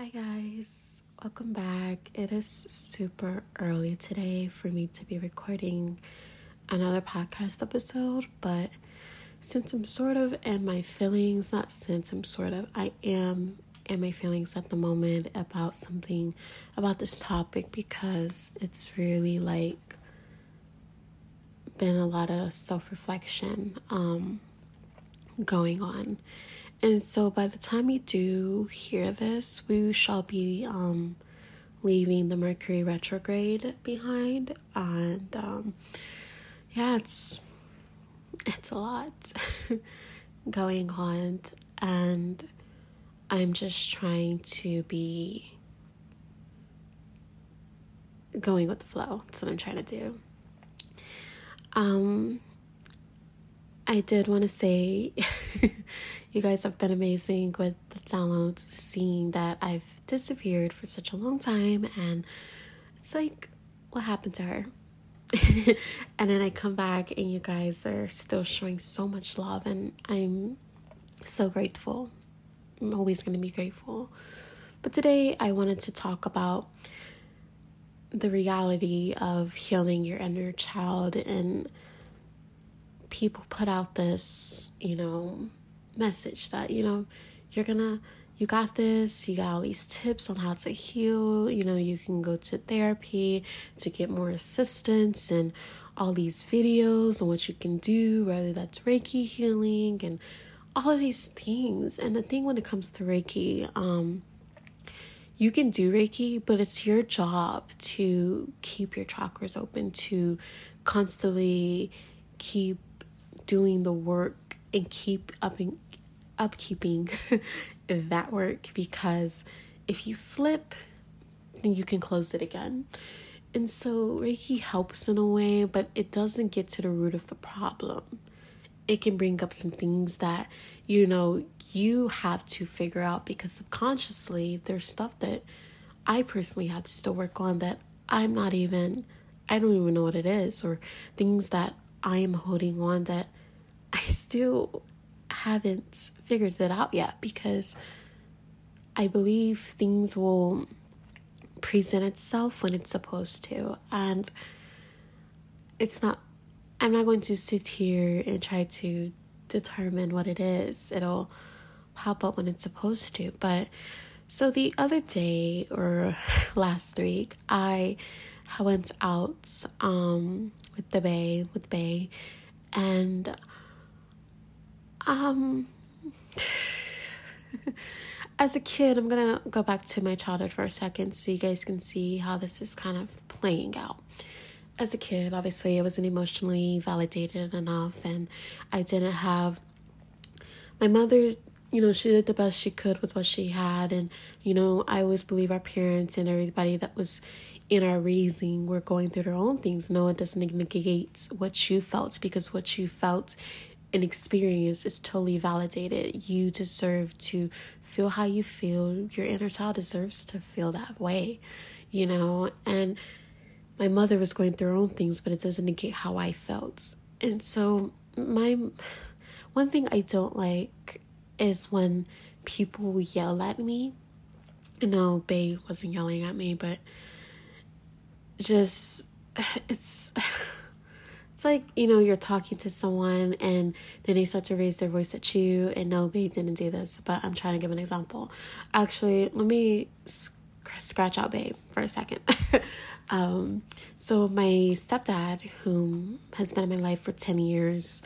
Hi, guys. Welcome back. It is super early today for me to be recording another podcast episode, but since I'm sort of in my feelings, not since I'm sort of, I am in my feelings at the moment about something, about this topic, because it's really like been a lot of self reflection um, going on and so by the time you do hear this, we shall be um, leaving the Mercury retrograde behind. And um, yeah, it's it's a lot going on and I'm just trying to be going with the flow. That's what I'm trying to do. Um I did want to say you guys have been amazing with the downloads, seeing that I've disappeared for such a long time, and it's like, what happened to her? and then I come back, and you guys are still showing so much love, and I'm so grateful. I'm always going to be grateful. But today, I wanted to talk about the reality of healing your inner child and people put out this, you know, message that, you know, you're gonna, you got this, you got all these tips on how to heal, you know, you can go to therapy to get more assistance and all these videos on what you can do, whether that's Reiki healing and all of these things. And the thing when it comes to Reiki, um, you can do Reiki, but it's your job to keep your chakras open, to constantly keep doing the work and keep upping upkeeping that work because if you slip then you can close it again. And so reiki helps in a way but it doesn't get to the root of the problem. It can bring up some things that you know you have to figure out because subconsciously there's stuff that i personally have to still work on that i'm not even i don't even know what it is or things that i am holding on that I still haven't figured it out yet because I believe things will present itself when it's supposed to. And it's not, I'm not going to sit here and try to determine what it is. It'll pop up when it's supposed to. But so the other day or last week, I went out um, with the Bay, with Bay, and um, as a kid, I'm gonna go back to my childhood for a second so you guys can see how this is kind of playing out. As a kid, obviously, I wasn't emotionally validated enough, and I didn't have my mother. You know, she did the best she could with what she had, and you know, I always believe our parents and everybody that was in our raising were going through their own things. No, it doesn't negate what you felt because what you felt an experience is totally validated. You deserve to feel how you feel. Your inner child deserves to feel that way, you know? And my mother was going through her own things, but it doesn't negate how I felt. And so, my one thing I don't like is when people yell at me. No, Bay wasn't yelling at me, but just it's it's like you know you're talking to someone and then they start to raise their voice at you and no they didn't do this but i'm trying to give an example. Actually let me sc- scratch out babe for a second. Um, so my stepdad who has been in my life for 10 years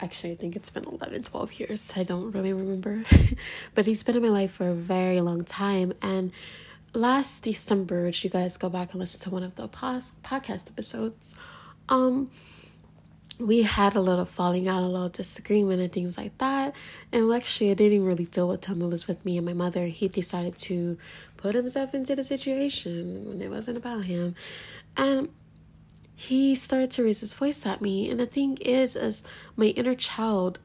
actually i think it's been 11 12 years i don't really remember but he's been in my life for a very long time. And last december if you guys go back and listen to one of the podcast episodes um we had a little falling out, a little disagreement, and things like that. And actually, I didn't really deal with him. Was with me and my mother. He decided to put himself into the situation when it wasn't about him. And he started to raise his voice at me. And the thing is, as my inner child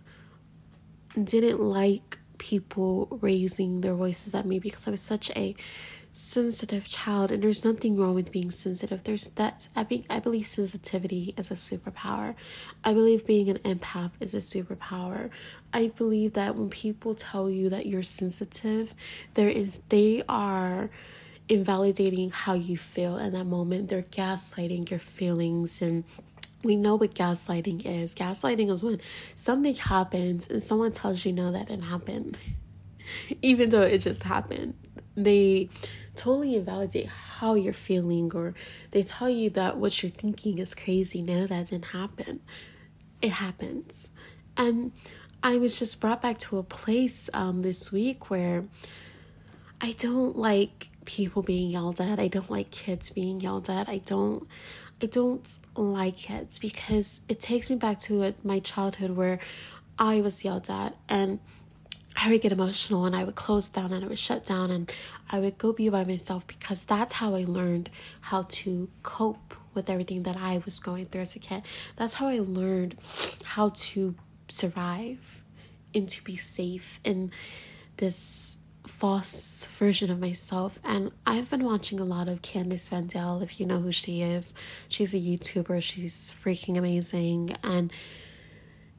didn't like people raising their voices at me because I was such a sensitive child and there's nothing wrong with being sensitive. There's that i be, i believe sensitivity is a superpower. I believe being an empath is a superpower. I believe that when people tell you that you're sensitive there is they are invalidating how you feel in that moment. They're gaslighting your feelings and we know what gaslighting is. Gaslighting is when something happens and someone tells you no that didn't happen. Even though it just happened. They totally invalidate how you're feeling or they tell you that what you're thinking is crazy. No, that didn't happen. It happens. And I was just brought back to a place um, this week where I don't like people being yelled at. I don't like kids being yelled at. I don't I don't like kids because it takes me back to a, my childhood where I was yelled at and I would get emotional and I would close down and I would shut down and I would go be by myself because that's how I learned how to cope with everything that I was going through as a kid. That's how I learned how to survive and to be safe in this false version of myself. And I've been watching a lot of Candice Van Dale, if you know who she is. She's a YouTuber, she's freaking amazing. And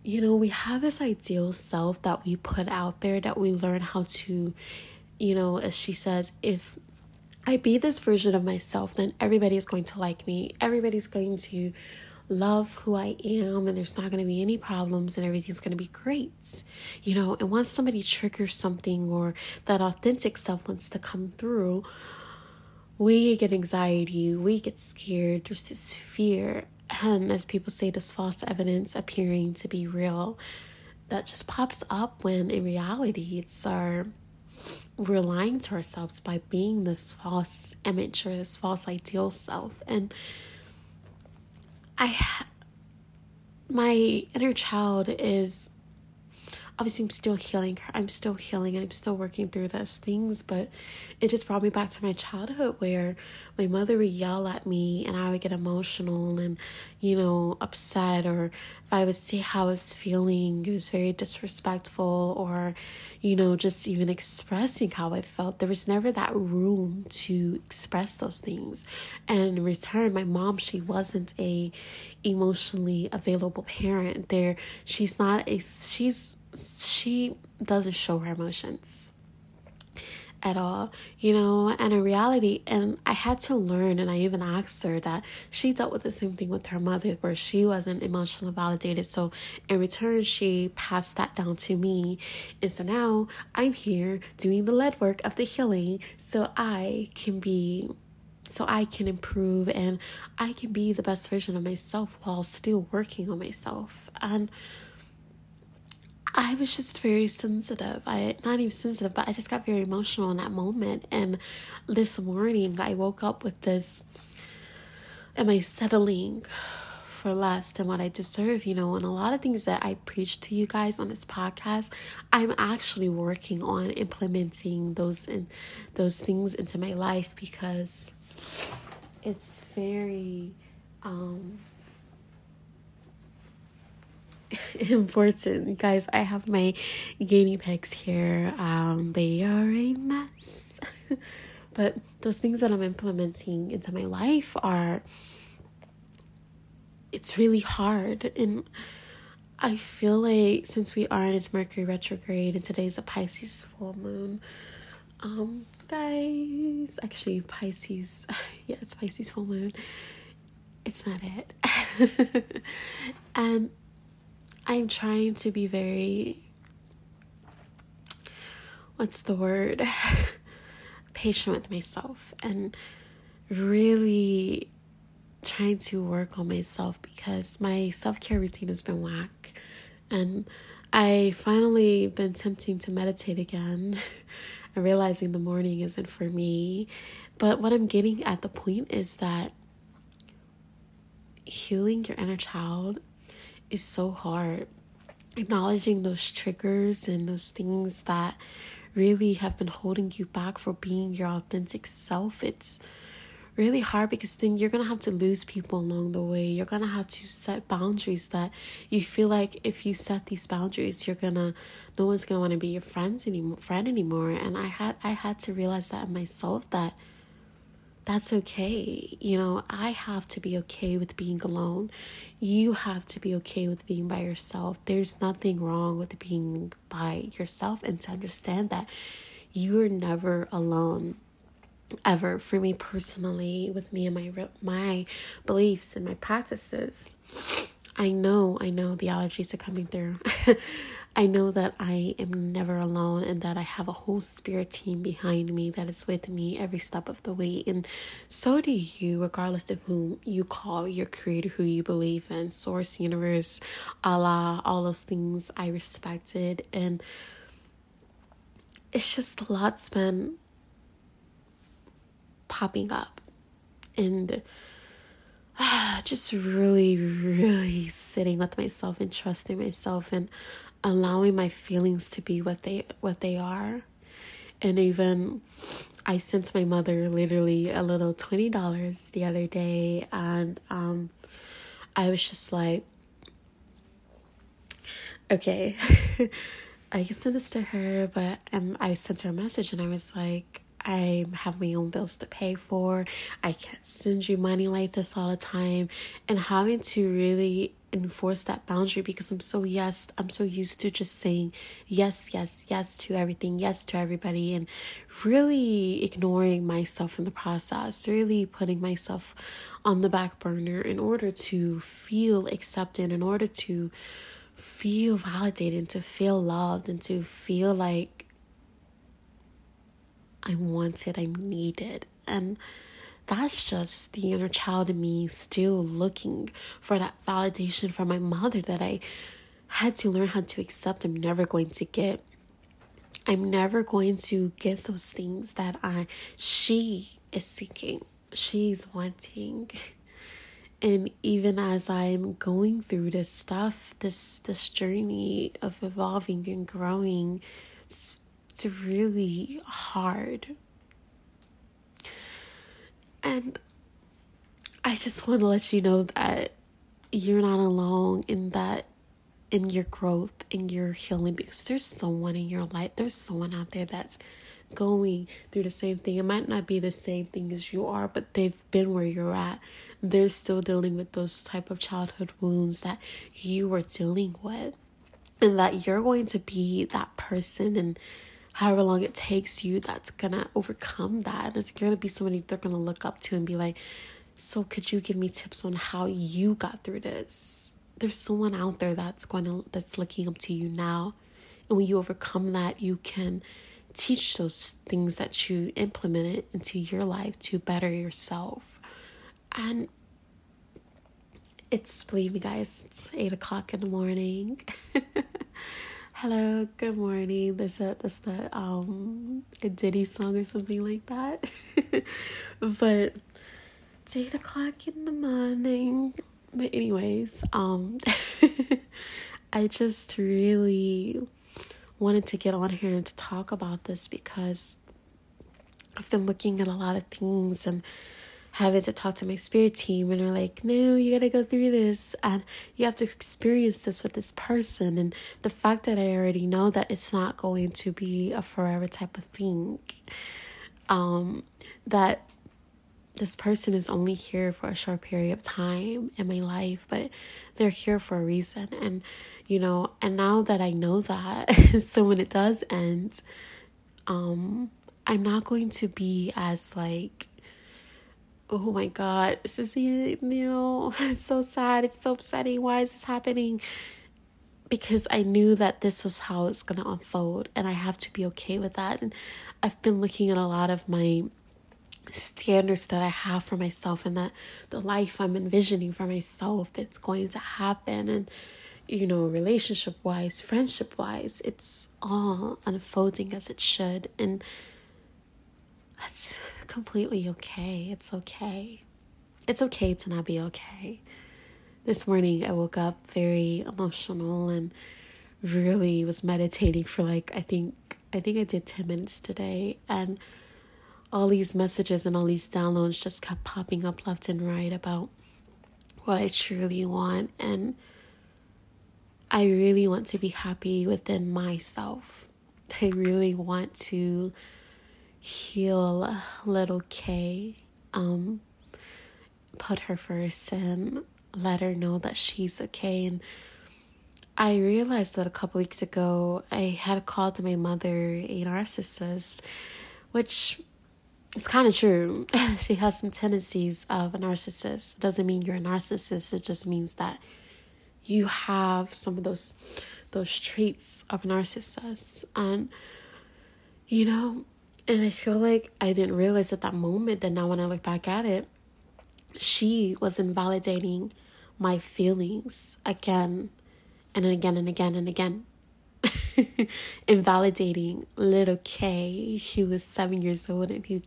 you know, we have this ideal self that we put out there that we learn how to, you know, as she says, if I be this version of myself, then everybody is going to like me. Everybody's going to love who I am, and there's not going to be any problems, and everything's going to be great. You know, and once somebody triggers something or that authentic self wants to come through, we get anxiety, we get scared, there's this fear and as people say, this false evidence appearing to be real that just pops up when in reality it's our we're lying to ourselves by being this false image or this false ideal self. And i my inner child is obviously I'm still healing I'm still healing and I'm still working through those things, but it just brought me back to my childhood where my mother would yell at me and I would get emotional and, you know, upset or if I would say how I was feeling, it was very disrespectful or, you know, just even expressing how I felt. There was never that room to express those things. And in return, my mom, she wasn't a emotionally available parent. There she's not a she's she doesn't show her emotions at all, you know, and in reality, and I had to learn, and I even asked her that she dealt with the same thing with her mother, where she wasn't emotionally validated. So, in return, she passed that down to me. And so now I'm here doing the lead work of the healing so I can be. So I can improve and I can be the best version of myself while still working on myself. And I was just very sensitive. I not even sensitive, but I just got very emotional in that moment. And this morning I woke up with this am I settling for less than what I deserve, you know, and a lot of things that I preach to you guys on this podcast, I'm actually working on implementing those in those things into my life because it's very um important. Guys, I have my guinea pigs here. Um, they are a mess. but those things that I'm implementing into my life are it's really hard and I feel like since we are in its Mercury retrograde and today's a Pisces full moon, um, guys, actually Pisces, yeah, it's Pisces full moon. It's not it. and I'm trying to be very what's the word? Patient with myself and really trying to work on myself because my self-care routine has been whack. And I finally been tempting to meditate again and realizing the morning isn't for me. But what I'm getting at the point is that healing your inner child is so hard. Acknowledging those triggers and those things that really have been holding you back for being your authentic self. It's really hard because then you're gonna have to lose people along the way. You're gonna have to set boundaries that you feel like if you set these boundaries, you're gonna no one's gonna want to be your friends anymore friend anymore. And I had I had to realize that myself that that's okay. You know, I have to be okay with being alone. You have to be okay with being by yourself. There's nothing wrong with being by yourself and to understand that you're never alone ever for me personally with me and my my beliefs and my practices i know i know the allergies are coming through i know that i am never alone and that i have a whole spirit team behind me that is with me every step of the way. And so do you regardless of whom you call your creator who you believe in source universe allah all those things i respected. And it's just a lot's been popping up. And just really really sitting with myself and trusting myself. And allowing my feelings to be what they what they are and even I sent my mother literally a little $20 the other day and um I was just like okay I can send this to her but um I sent her a message and I was like I have my own bills to pay for. I can't send you money like this all the time. And having to really enforce that boundary because I'm so yes, I'm so used to just saying yes, yes, yes to everything, yes to everybody, and really ignoring myself in the process, really putting myself on the back burner in order to feel accepted, in order to feel validated, and to feel loved, and to feel like I'm wanted, I'm needed. And that's just the inner child in me still looking for that validation from my mother that I had to learn how to accept I'm never going to get. I'm never going to get those things that I she is seeking. She's wanting. And even as I'm going through this stuff, this this journey of evolving and growing, it's it's really hard. And I just want to let you know that you're not alone in that in your growth in your healing because there's someone in your life there's someone out there that's going through the same thing. It might not be the same thing as you are but they've been where you're at. They're still dealing with those type of childhood wounds that you were dealing with and that you're going to be that person and however long it takes you that's gonna overcome that. And it's gonna be somebody they're gonna look up to and be like so could you give me tips on how you got through this? There's someone out there that's going to that's looking up to you now. And when you overcome that you can teach those things that you implemented into your life to better yourself. And it's believe me guys it's eight o'clock in the morning Hello, good morning. This is this the um a Diddy song or something like that. but it's eight o'clock in the morning. But anyways, um I just really wanted to get on here and to talk about this because I've been looking at a lot of things and having to talk to my spirit team and they're like, no, you gotta go through this and you have to experience this with this person. And the fact that I already know that it's not going to be a forever type of thing, um, that this person is only here for a short period of time in my life, but they're here for a reason. And, you know, and now that I know that, so when it does end, um, I'm not going to be as like oh my god, this is you know, it's so sad, it's so upsetting. Why is this happening? Because I knew that this was how it's gonna unfold, and I have to be okay with that. And I've been looking at a lot of my standards that I have for myself and that the life I'm envisioning for myself it's going to happen and you know relationship wise friendship wise it's all unfolding as it should and that's completely okay. It's okay. It's okay to not be okay. This morning I woke up very emotional and really was meditating for like I think I think I did 10 minutes today and all these messages and all these downloads just kept popping up left and right about what I truly want. And I really want to be happy within myself. I really want to heal little Kay, um, put her first and let her know that she's okay. And I realized that a couple weeks ago I had called my mother a narcissist, which is kind of true. she has some tendencies of a narcissist. It doesn't mean you're a narcissist. It just means that you have some of those those traits of a narcissist, and you know. And I feel like I didn't realize at that moment that now when I look back at it, she was invalidating my feelings again and again and again and again. Invalidating little Kay, she was seven years old, and he,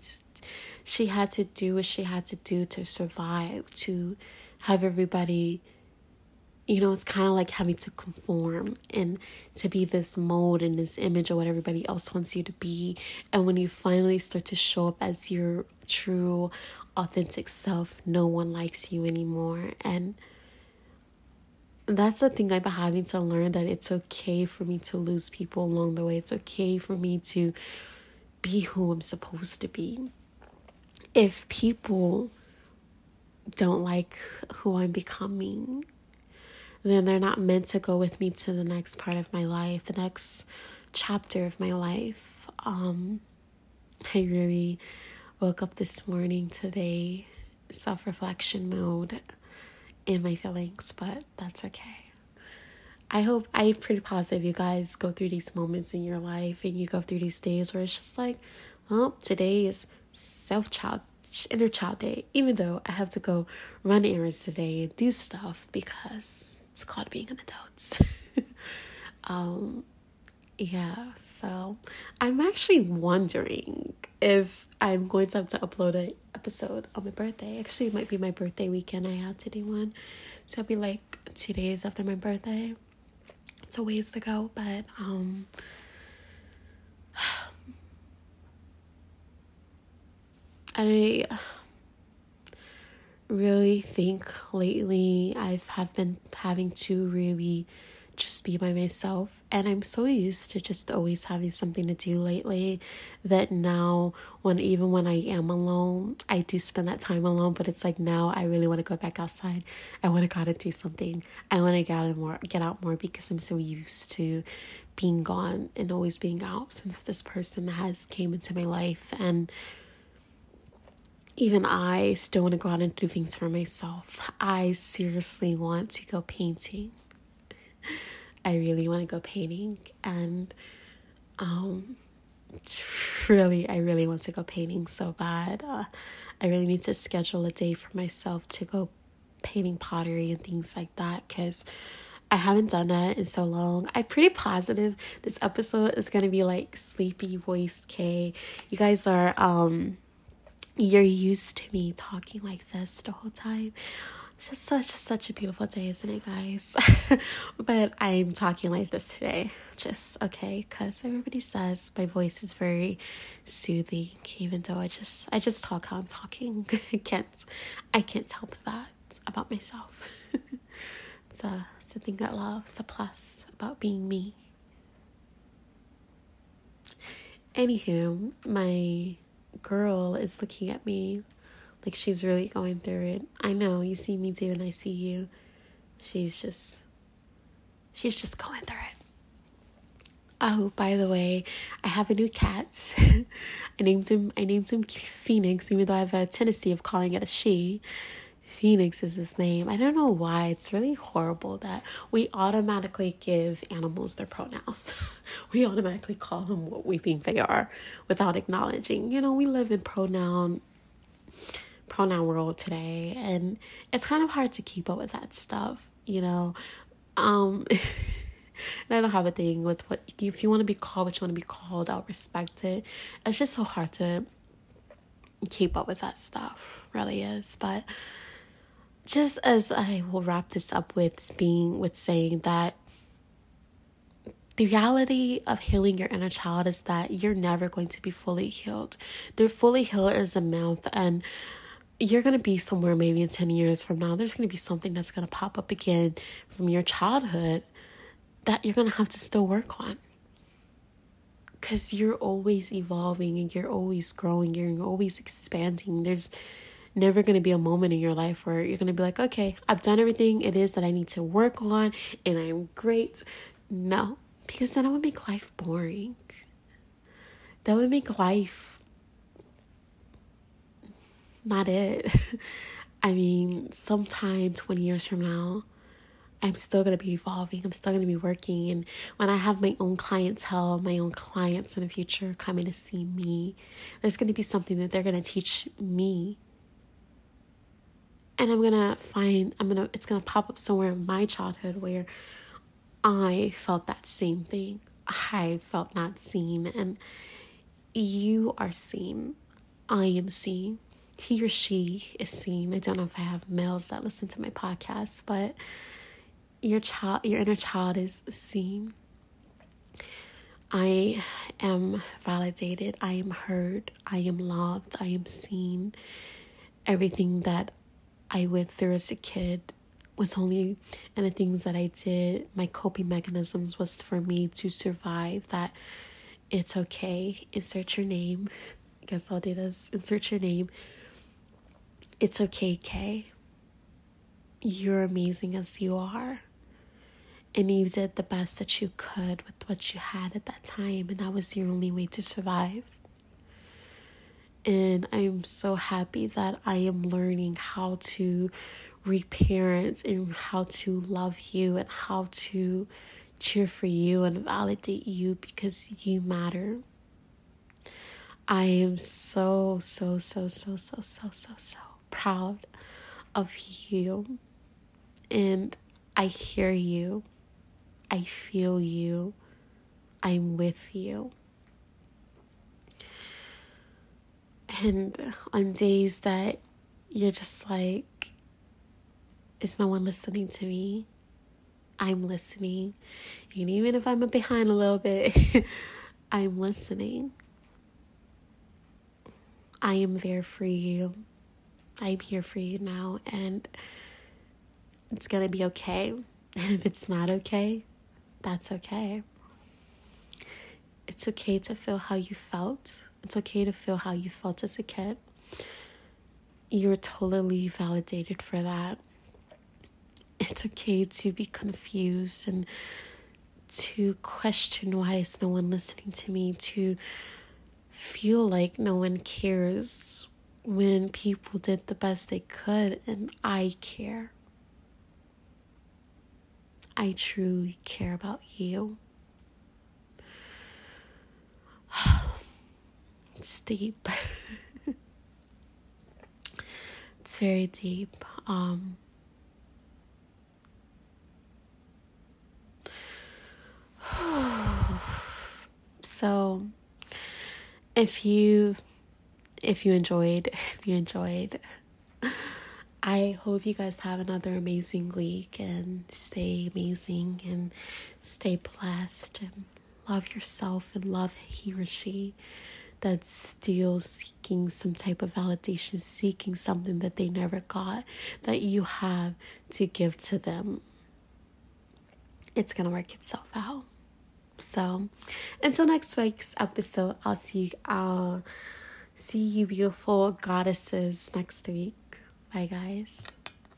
she had to do what she had to do to survive, to have everybody, you know, it's kind of like having to conform and to be this mold and this image of what everybody else wants you to be. And when you finally start to show up as your true, authentic self, no one likes you anymore. And that's the thing I've been having to learn that it's okay for me to lose people along the way. It's okay for me to be who I'm supposed to be. If people don't like who I'm becoming, then they're not meant to go with me to the next part of my life, the next chapter of my life. Um, I really woke up this morning today, self reflection mode in my feelings, but that's okay. I hope I'm pretty positive you guys go through these moments in your life and you go through these days where it's just like, well, today is self child inner child day, even though I have to go run errands today and do stuff because it's called being an adult. um yeah, so I'm actually wondering if I'm going to have to upload an episode on my birthday. Actually, it might be my birthday weekend. I have to do one. So it'll be like two days after my birthday. It's a ways to go, but um I really think lately I've have been having to really just be by myself. And I'm so used to just always having something to do lately that now, when even when I am alone, I do spend that time alone. But it's like now I really want to go back outside. I want to go out and do something. I want to get out more, get out more because I'm so used to being gone and always being out since this person has came into my life and even I still want to go out and do things for myself. I seriously want to go painting. I really want to go painting and um really I really want to go painting so bad. Uh, I really need to schedule a day for myself to go painting pottery and things like that cuz I haven't done that in so long. I'm pretty positive this episode is going to be like sleepy voice K. You guys are um you're used to me talking like this the whole time. It's just such such a beautiful day, isn't it, guys? but I'm talking like this today, just okay, because everybody says my voice is very soothing, even though I just I just talk how I'm talking. I can't I can't help that about myself. it's a it's a thing I love. It's a plus about being me. Anywho, my girl is looking at me like she's really going through it. I know, you see me too and I see you. She's just she's just going through it. Oh, by the way, I have a new cat. I named him I named him Phoenix, even though I have a tendency of calling it a she. Phoenix is his name. I don't know why. It's really horrible that we automatically give animals their pronouns. we automatically call them what we think they are without acknowledging. You know, we live in pronoun pronoun world today and it's kind of hard to keep up with that stuff you know um and I don't have a thing with what if you want to be called what you want to be called I'll respect it it's just so hard to keep up with that stuff really is but just as I will wrap this up with being with saying that the reality of healing your inner child is that you're never going to be fully healed. The fully healed is a mouth, and you're going to be somewhere maybe in 10 years from now. There's going to be something that's going to pop up again from your childhood that you're going to have to still work on. Because you're always evolving and you're always growing, you're always expanding. There's never going to be a moment in your life where you're going to be like, okay, I've done everything it is that I need to work on and I'm great. No, because then I would make life boring. That would make life not it. I mean, sometime 20 years from now, I'm still going to be evolving. I'm still going to be working. And when I have my own clientele, my own clients in the future coming to see me, there's going to be something that they're going to teach me. And I'm to find, I'm to, it's to pop up somewhere in my childhood where I felt that same thing. I felt not seen, and you are seen. I am seen. He or she is seen. I don't know if I have males that listen to my podcast, but your child, your inner child is seen. I am validated. I am heard. I am loved. I am seen. Everything that I went through as a kid was only and the things that I did, my coping mechanisms was for me to survive that it's okay. Insert your name. I guess I'll do this. Insert your name. It's okay, Kay. You're amazing as you are. And you did the best that you could with what you had at that time, and that was your only way to survive. And I'm so happy that I am learning how to reparent and how to love you and how to cheer for you and validate you because you matter. I am so, so, so, so, so, so, so, so proud of you. And I hear you. I feel you. I'm with you. And on days that you're just like, is no one listening to me? I'm listening. And even if I'm behind a little bit, I'm listening. I am there for you. I'm here for you now, and it's gonna be okay. And if it's not okay, that's okay. It's okay to feel how you felt. It's okay to feel how you felt as a kid. You're totally validated for that it's okay to be confused and to question why is no one listening to me, to feel like no one cares when people did the best they could and I care. I truly care about you. It's deep. it's very deep. Um, so if you if you enjoyed if you enjoyed I hope you guys have another amazing week and stay amazing and stay blessed and love yourself and love he or she that's still seeking some type of validation, seeking something that they never got, that you have to give to them. It's going to work itself out. So until next week's episode, I'll see I'll see you beautiful goddesses next week. Bye guys.